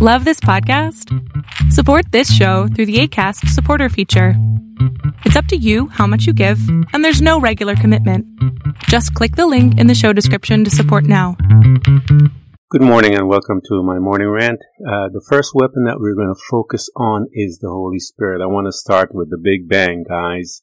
Love this podcast? Support this show through the ACAST supporter feature. It's up to you how much you give, and there's no regular commitment. Just click the link in the show description to support now. Good morning and welcome to my morning rant. Uh, the first weapon that we're going to focus on is the Holy Spirit. I want to start with the Big Bang, guys.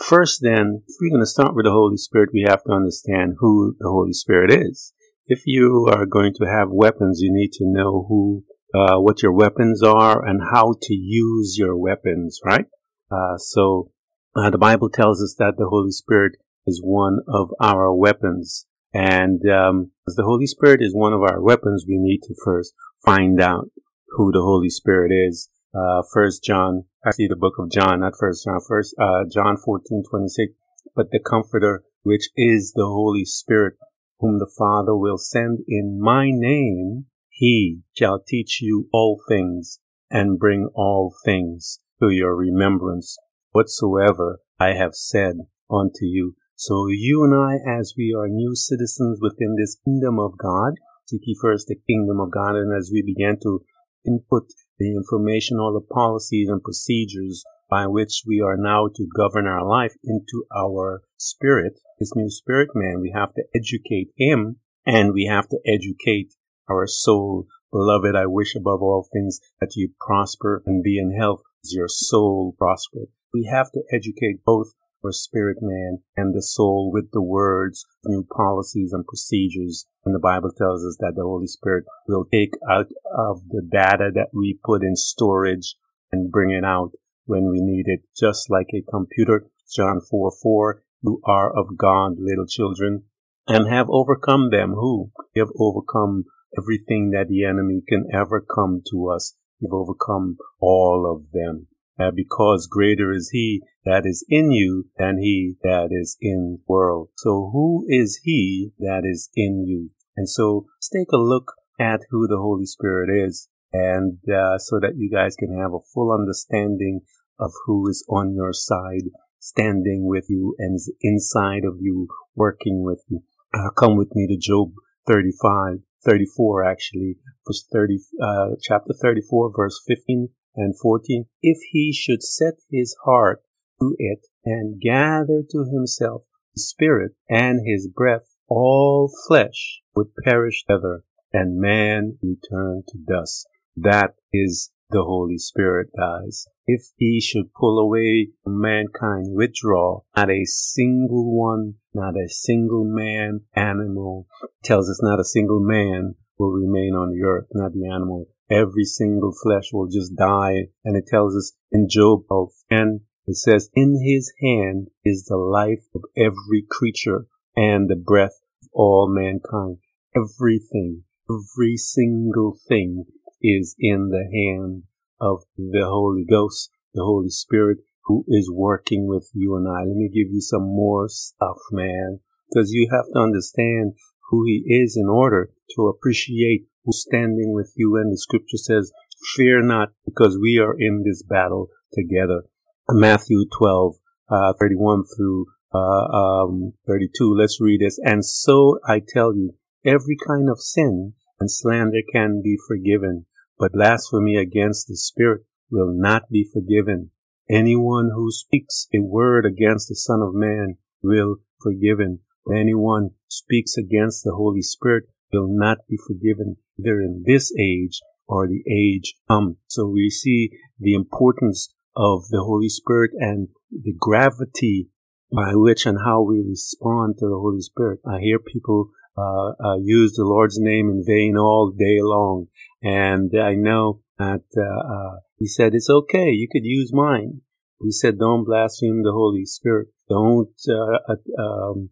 First, then, if we're going to start with the Holy Spirit, we have to understand who the Holy Spirit is if you are going to have weapons, you need to know who, uh, what your weapons are and how to use your weapons, right? Uh, so, uh, the Bible tells us that the Holy Spirit is one of our weapons. And, um, as the Holy Spirit is one of our weapons, we need to first find out who the Holy Spirit is. Uh, first John, actually the book of John, not first John, first, uh, John 14, 26, but the comforter, which is the Holy Spirit, whom the Father will send in my name, he shall teach you all things and bring all things to your remembrance whatsoever I have said unto you. So you and I, as we are new citizens within this kingdom of God, seek ye first the kingdom of God, and as we begin to input the information, all the policies and procedures by which we are now to govern our life into our spirit, this new spirit man. We have to educate him and we have to educate our soul. Beloved, I wish above all things that you prosper and be in health as your soul prosper. We have to educate both our spirit man and the soul with the words, new policies and procedures. And the Bible tells us that the Holy Spirit will take out of the data that we put in storage and bring it out when we need it, just like a computer. John 4 4, you are of God, little children, and have overcome them. Who? You have overcome everything that the enemy can ever come to us. You've overcome all of them. Uh, because greater is he that is in you than he that is in the world. So who is he that is in you? And so let's take a look at who the Holy Spirit is and uh, so that you guys can have a full understanding of who is on your side, standing with you and is inside of you, working with you. Uh, come with me to Job 35, 34 actually, verse 30, uh, chapter 34, verse 15 and 14. If he should set his heart to it and gather to himself spirit and his breath, all flesh would perish together and man return to dust. That is the Holy Spirit, guys. If he should pull away mankind, withdraw, not a single one, not a single man, animal, tells us not a single man will remain on the earth, not the animal. Every single flesh will just die. And it tells us in Job 10, it says, in his hand is the life of every creature and the breath of all mankind. Everything, every single thing is in the hand of the Holy Ghost, the Holy Spirit, who is working with you and I. Let me give you some more stuff, man, because you have to understand who He is in order to appreciate who's standing with you. And the scripture says, fear not, because we are in this battle together. Matthew 12, uh, 31 through uh, um, 32. Let's read this. And so I tell you, every kind of sin and slander can be forgiven but blasphemy against the Spirit will not be forgiven. Anyone who speaks a word against the Son of Man will forgiven. But anyone speaks against the Holy Spirit will not be forgiven, either in this age or the age come. So we see the importance of the Holy Spirit and the gravity by which and how we respond to the Holy Spirit. I hear people uh, uh, use the Lord's name in vain all day long. And I know that uh, uh, he said, it's okay, you could use mine. He said, don't blaspheme the Holy Spirit. Don't uh, um,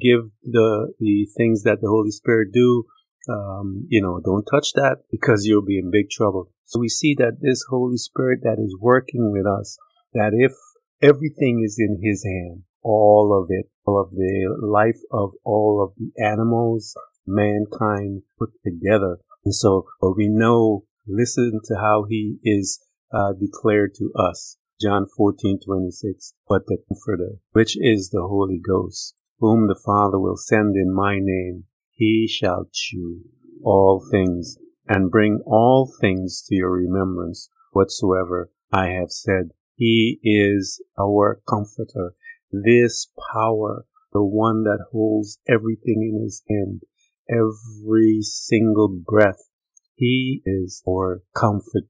give the, the things that the Holy Spirit do. Um, you know, don't touch that because you'll be in big trouble. So we see that this Holy Spirit that is working with us, that if everything is in His hand, all of it, all of the life of all of the animals, mankind put together. And so, we know, listen to how he is uh, declared to us. John 14, 26. But the Comforter, which is the Holy Ghost, whom the Father will send in my name, he shall chew all things and bring all things to your remembrance whatsoever I have said. He is our comforter. This power, the one that holds everything in his hand, every single breath, he is our comfort.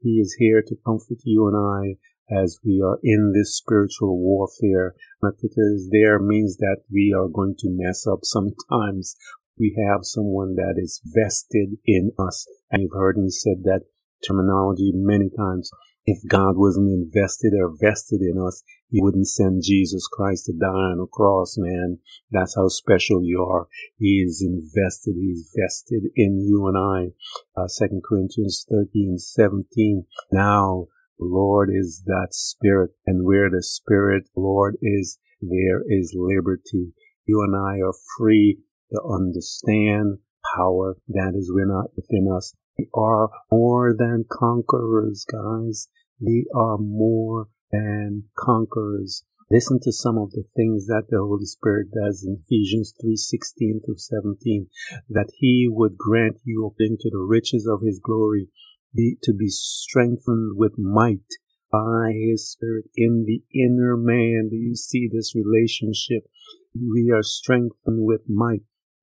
He is here to comfort you and I as we are in this spiritual warfare. Not is there means that we are going to mess up sometimes. We have someone that is vested in us. And you've heard me said that terminology many times. If God wasn't invested or vested in us, He wouldn't send Jesus Christ to die on a cross, man. That's how special you are. He is invested. He's vested in you and I. Uh, 2 Corinthians 13, 17. Now, Lord is that spirit and where the spirit, Lord is, there is liberty. You and I are free to understand power that is within us. We are more than conquerors, guys. We are more than conquerors. Listen to some of the things that the Holy Spirit does in Ephesians 3:16 through 17, that He would grant you according to the riches of His glory be, to be strengthened with might by His Spirit in the inner man. Do you see this relationship? We are strengthened with might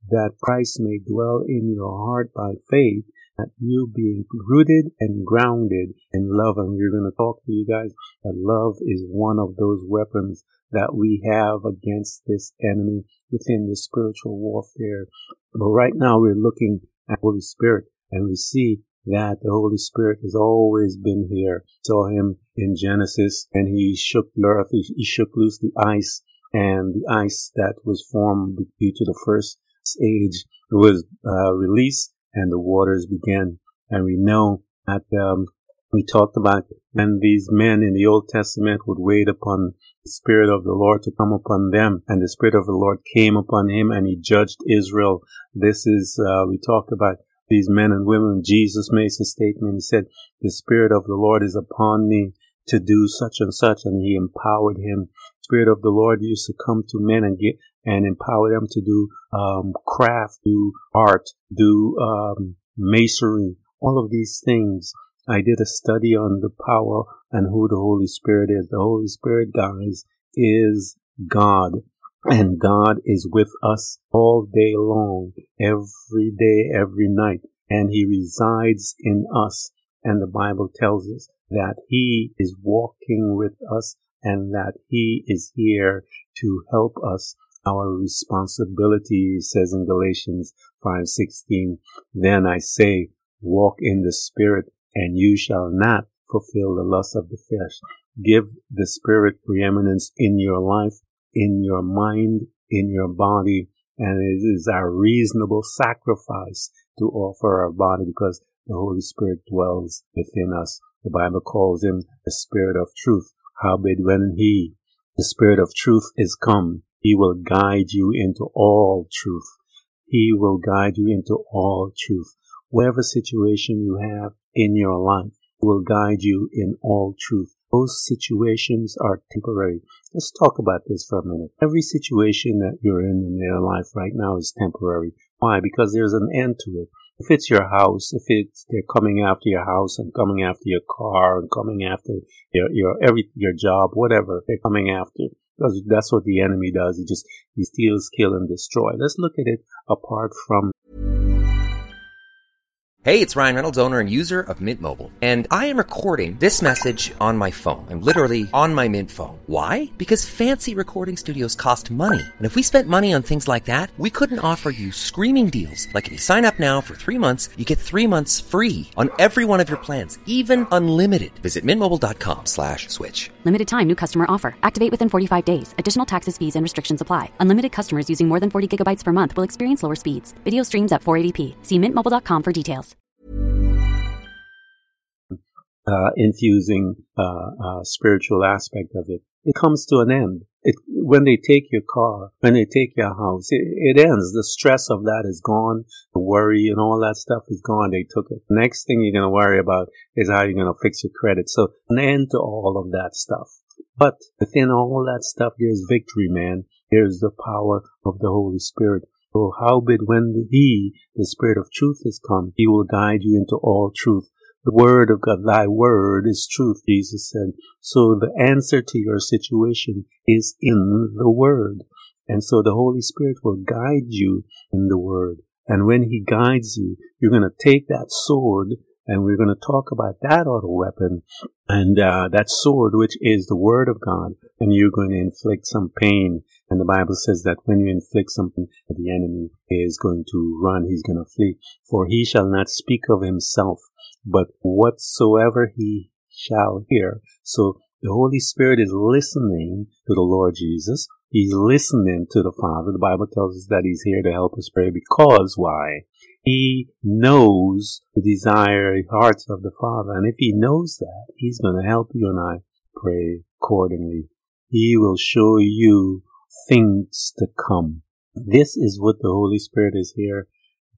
that Christ may dwell in your heart by faith, you being rooted and grounded in love. And we're going to talk to you guys that love is one of those weapons that we have against this enemy within the spiritual warfare. But right now we're looking at the Holy Spirit and we see that the Holy Spirit has always been here. Saw him in Genesis and he shook the earth, he, he shook loose the ice and the ice that was formed due to the first age was uh, released and the waters began. And we know that um, we talked about when these men in the Old Testament would wait upon the Spirit of the Lord to come upon them, and the Spirit of the Lord came upon him, and he judged Israel. This is uh, we talked about these men and women. Jesus makes a statement. He said, The Spirit of the Lord is upon me to do such and such, and he empowered him. Spirit of the Lord used to come to men and get and empower them to do um, craft, do art, do um, masonry, all of these things. I did a study on the power and who the Holy Spirit is. The Holy Spirit, guys, is God. And God is with us all day long, every day, every night. And He resides in us. And the Bible tells us that He is walking with us and that He is here to help us. Our responsibility, says in Galatians 5:16, then I say, walk in the Spirit, and you shall not fulfill the lust of the flesh. Give the Spirit preeminence in your life in your mind, in your body, and it is our reasonable sacrifice to offer our body because the Holy Spirit dwells within us. The Bible calls him the Spirit of truth. Howbeit when he, the Spirit of truth is come, he will guide you into all truth. He will guide you into all truth. Whatever situation you have in your life he will guide you in all truth. Those situations are temporary. Let's talk about this for a minute. Every situation that you're in in your life right now is temporary. Why? Because there's an end to it. If it's your house, if it's they're coming after your house and coming after your car and coming after your your every your job, whatever they're coming after, because that's what the enemy does. He just he steals, kill, and destroy. Let's look at it apart from Hey, it's Ryan Reynolds, owner and user of Mint Mobile. And I am recording this message on my phone. I'm literally on my Mint phone. Why? Because fancy recording studios cost money. And if we spent money on things like that, we couldn't offer you screaming deals. Like if you sign up now for three months, you get three months free on every one of your plans, even unlimited. Visit mintmobile.com slash switch. Limited time new customer offer. Activate within 45 days. Additional taxes, fees, and restrictions apply. Unlimited customers using more than 40 gigabytes per month will experience lower speeds. Video streams at 480p. See mintmobile.com for details. Uh, infusing uh, uh, spiritual aspect of it. It comes to an end. It, when they take your car, when they take your house, it, it, ends. The stress of that is gone. The worry and all that stuff is gone. They took it. Next thing you're going to worry about is how you're going to fix your credit. So an end to all of that stuff. But within all that stuff, there's victory, man. There's the power of the Holy Spirit. So howbeit when he, the Spirit of truth, is come, he will guide you into all truth. The word of God, thy word is truth, Jesus said. So the answer to your situation is in the word. And so the Holy Spirit will guide you in the word. And when he guides you, you're going to take that sword and we're going to talk about that auto weapon and uh, that sword, which is the word of God, and you're going to inflict some pain. And the Bible says that when you inflict something, the enemy is going to run, he's going to flee. For he shall not speak of himself, but whatsoever he shall hear. So the Holy Spirit is listening to the Lord Jesus. He's listening to the Father. The Bible tells us that He's here to help us pray because why? He knows the desire hearts of the Father. And if He knows that, He's going to help you and I pray accordingly. He will show you things to come. This is what the Holy Spirit is here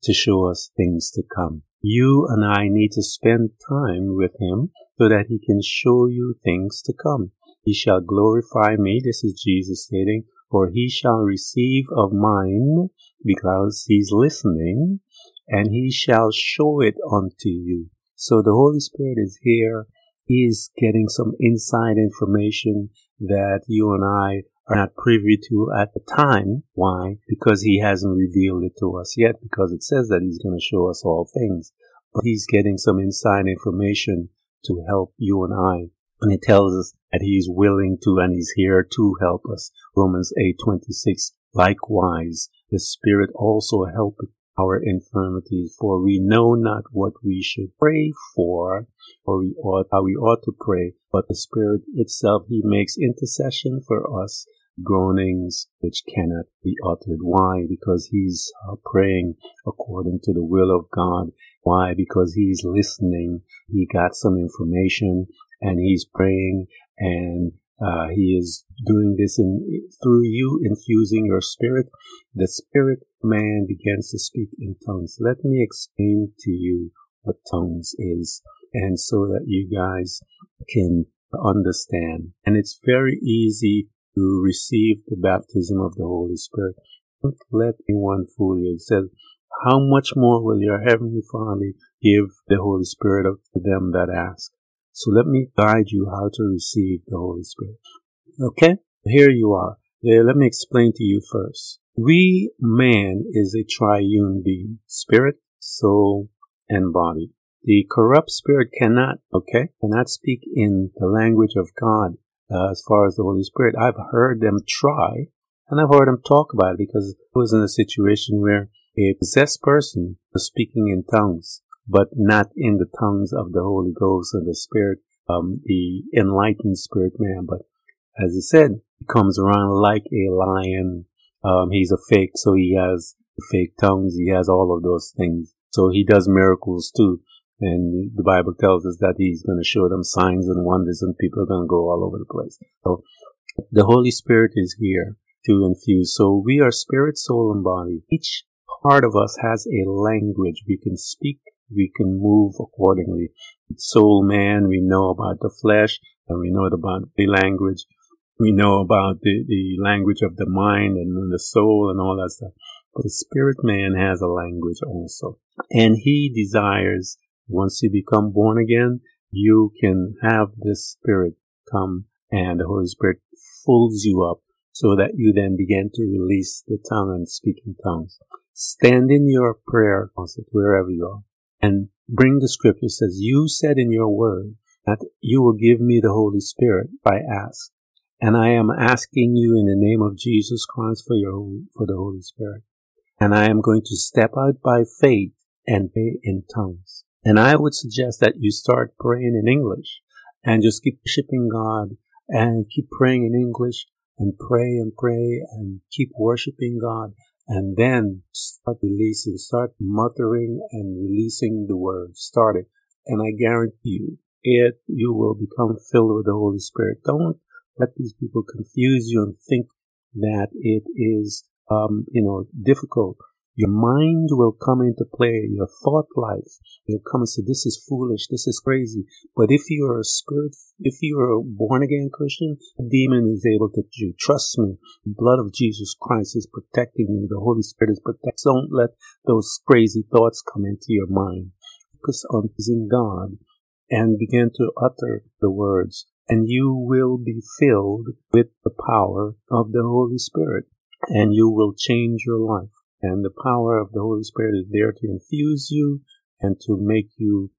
to show us things to come. You and I need to spend time with Him so that He can show you things to come. He shall glorify me, this is Jesus stating, for He shall receive of mine, because He's listening, and He shall show it unto you. So the Holy Spirit is here. He is getting some inside information that you and I are not privy to at the time. Why? Because he hasn't revealed it to us yet, because it says that he's going to show us all things. But he's getting some inside information to help you and I. And it tells us that he's willing to and he's here to help us. Romans 8:26. Likewise, the Spirit also helpeth our infirmities, for we know not what we should pray for, or we ought, how we ought to pray, but the Spirit itself, He makes intercession for us groanings which cannot be uttered. Why? Because he's uh, praying according to the will of God. Why? Because he's listening. He got some information and he's praying and uh, he is doing this in, through you, infusing your spirit. The spirit man begins to speak in tongues. Let me explain to you what tongues is and so that you guys can understand. And it's very easy to receive the baptism of the Holy Spirit. Don't let anyone fool you. It says, how much more will your heavenly Father give the Holy Spirit to them that ask? So let me guide you how to receive the Holy Spirit. Okay? Here you are. Let me explain to you first. We, man, is a triune being. Spirit, soul, and body. The corrupt spirit cannot, okay, cannot speak in the language of God uh, as far as the Holy Spirit. I've heard them try, and I've heard them talk about it because I was in a situation where a possessed person was speaking in tongues, but not in the tongues of the Holy Ghost or the Spirit, um, the enlightened Spirit man. But as he said, he comes around like a lion. Um, he's a fake, so he has fake tongues. He has all of those things. So he does miracles too. And the Bible tells us that He's going to show them signs and wonders, and people are going to go all over the place. So the Holy Spirit is here to infuse. So we are spirit, soul, and body. Each part of us has a language. We can speak, we can move accordingly. Soul man, we know about the flesh, and we know about the language. We know about the, the language of the mind and the soul and all that stuff. But the spirit man has a language also. And he desires once you become born again, you can have this spirit come and the Holy Spirit fills you up so that you then begin to release the tongue and speak in tongues. Stand in your prayer closet wherever you are and bring the scripture says, you said in your word that you will give me the Holy Spirit by ask. And I am asking you in the name of Jesus Christ for your, for the Holy Spirit. And I am going to step out by faith and pray in tongues. And I would suggest that you start praying in English and just keep worshiping God and keep praying in English and pray and pray and keep worshiping God and then start releasing, start muttering and releasing the word. Start it. And I guarantee you, it, you will become filled with the Holy Spirit. Don't let these people confuse you and think that it is, um, you know, difficult. Your mind will come into play, your thought life. You'll come and say, this is foolish, this is crazy. But if you are a spirit, if you are a born again Christian, a demon is able to you. Trust me, the blood of Jesus Christ is protecting you. The Holy Spirit is protecting. Don't let those crazy thoughts come into your mind. Focus on pleasing God and begin to utter the words and you will be filled with the power of the Holy Spirit and you will change your life. And the power of the Holy Spirit is there to infuse you and to make you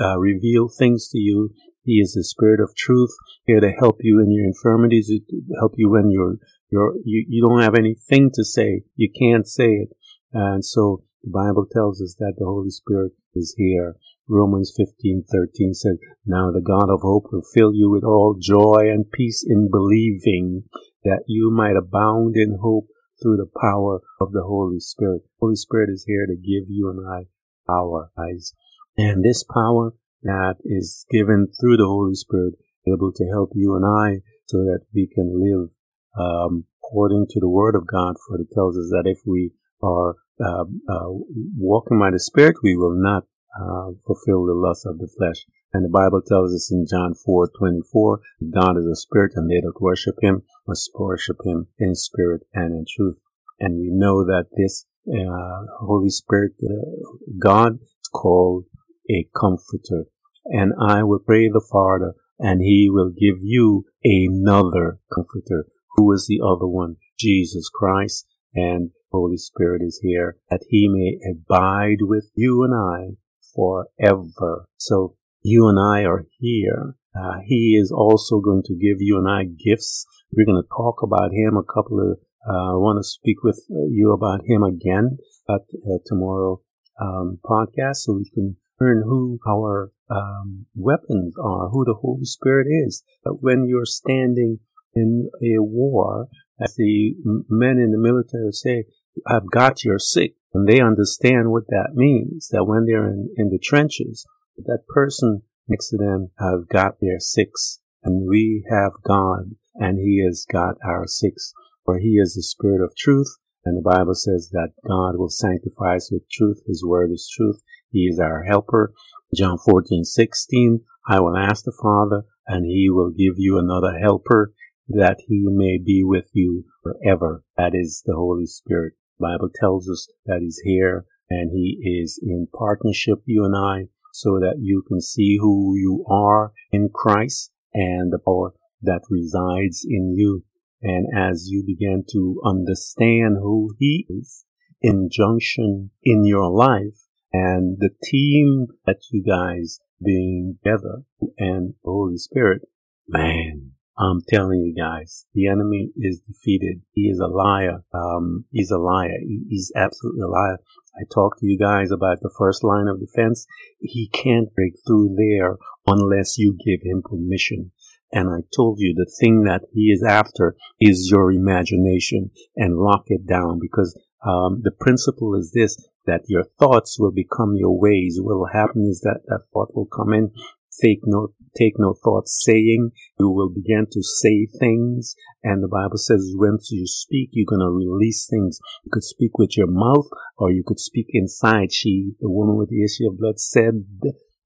uh, reveal things to you. He is the Spirit of truth, here to help you in your infirmities, to help you when you're, you're you, you don't have anything to say. You can't say it. And so the Bible tells us that the Holy Spirit is here. Romans 15:13 says, "Now the God of hope will fill you with all joy and peace in believing, that you might abound in hope through the power of the Holy Spirit. Holy Spirit is here to give you and I our eyes. And this power that is given through the Holy Spirit able to help you and I so that we can live um, according to the Word of God. For it tells us that if we are uh, uh, walking by the Spirit, we will not uh, fulfill the lust of the flesh. And the Bible tells us in John 4, 24, God is a spirit and they that worship him must worship him in spirit and in truth. And we know that this uh, Holy Spirit, uh, God is called a comforter. And I will pray the Father and he will give you another comforter. Who is the other one? Jesus Christ and Holy Spirit is here that he may abide with you and I forever. So you and I are here. Uh, he is also going to give you and I gifts. We're going to talk about him a couple of, uh, I want to speak with you about him again at uh, tomorrow um, podcast so we can learn who our um, weapons are, who the Holy Spirit is. But when you're standing in a war, as the men in the military say, I've got your sick. And they understand what that means, that when they're in, in the trenches, that person next to them have got their six, and we have God, and He has got our six. For He is the Spirit of truth, and the Bible says that God will sanctify us with truth. His word is truth. He is our helper. John 14, 16, I will ask the Father, and He will give you another helper, that He may be with you forever. That is the Holy Spirit. The Bible tells us that He's here, and He is in partnership, you and I, so that you can see who you are in Christ and the power that resides in you. And as you begin to understand who He is in junction in your life and the team that you guys being together and Holy Spirit, man, I'm telling you guys, the enemy is defeated. He is a liar. Um, he's a liar. He's absolutely a liar. I talked to you guys about the first line of defense. He can't break through there unless you give him permission. And I told you the thing that he is after is your imagination and lock it down because um, the principle is this that your thoughts will become your ways. What will happen is that that thought will come in take no take no thought saying. You will begin to say things and the bible says when you speak you're going to release things. You could speak with your mouth or you could speak inside. She the woman with the issue of blood said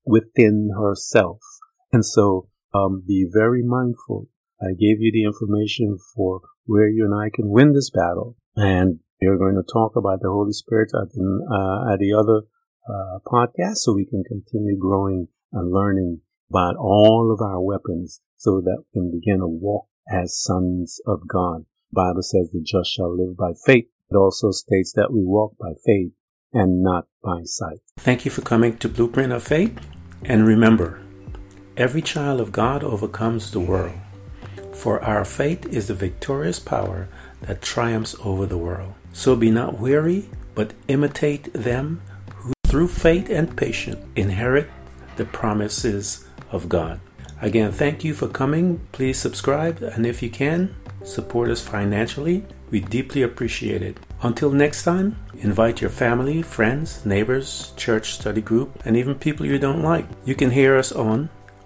within herself. And so um, be very mindful i gave you the information for where you and i can win this battle and we're going to talk about the holy spirit at the, uh, at the other uh, podcast so we can continue growing and learning about all of our weapons so that we can begin to walk as sons of God. Bible says the just shall live by faith. It also states that we walk by faith and not by sight. Thank you for coming to Blueprint of Faith. And remember, every child of God overcomes the world. For our faith is the victorious power that triumphs over the world. So be not weary, but imitate them who through faith and patience inherit the promises of God. Again, thank you for coming. Please subscribe, and if you can, support us financially. We deeply appreciate it. Until next time, invite your family, friends, neighbors, church study group, and even people you don't like. You can hear us on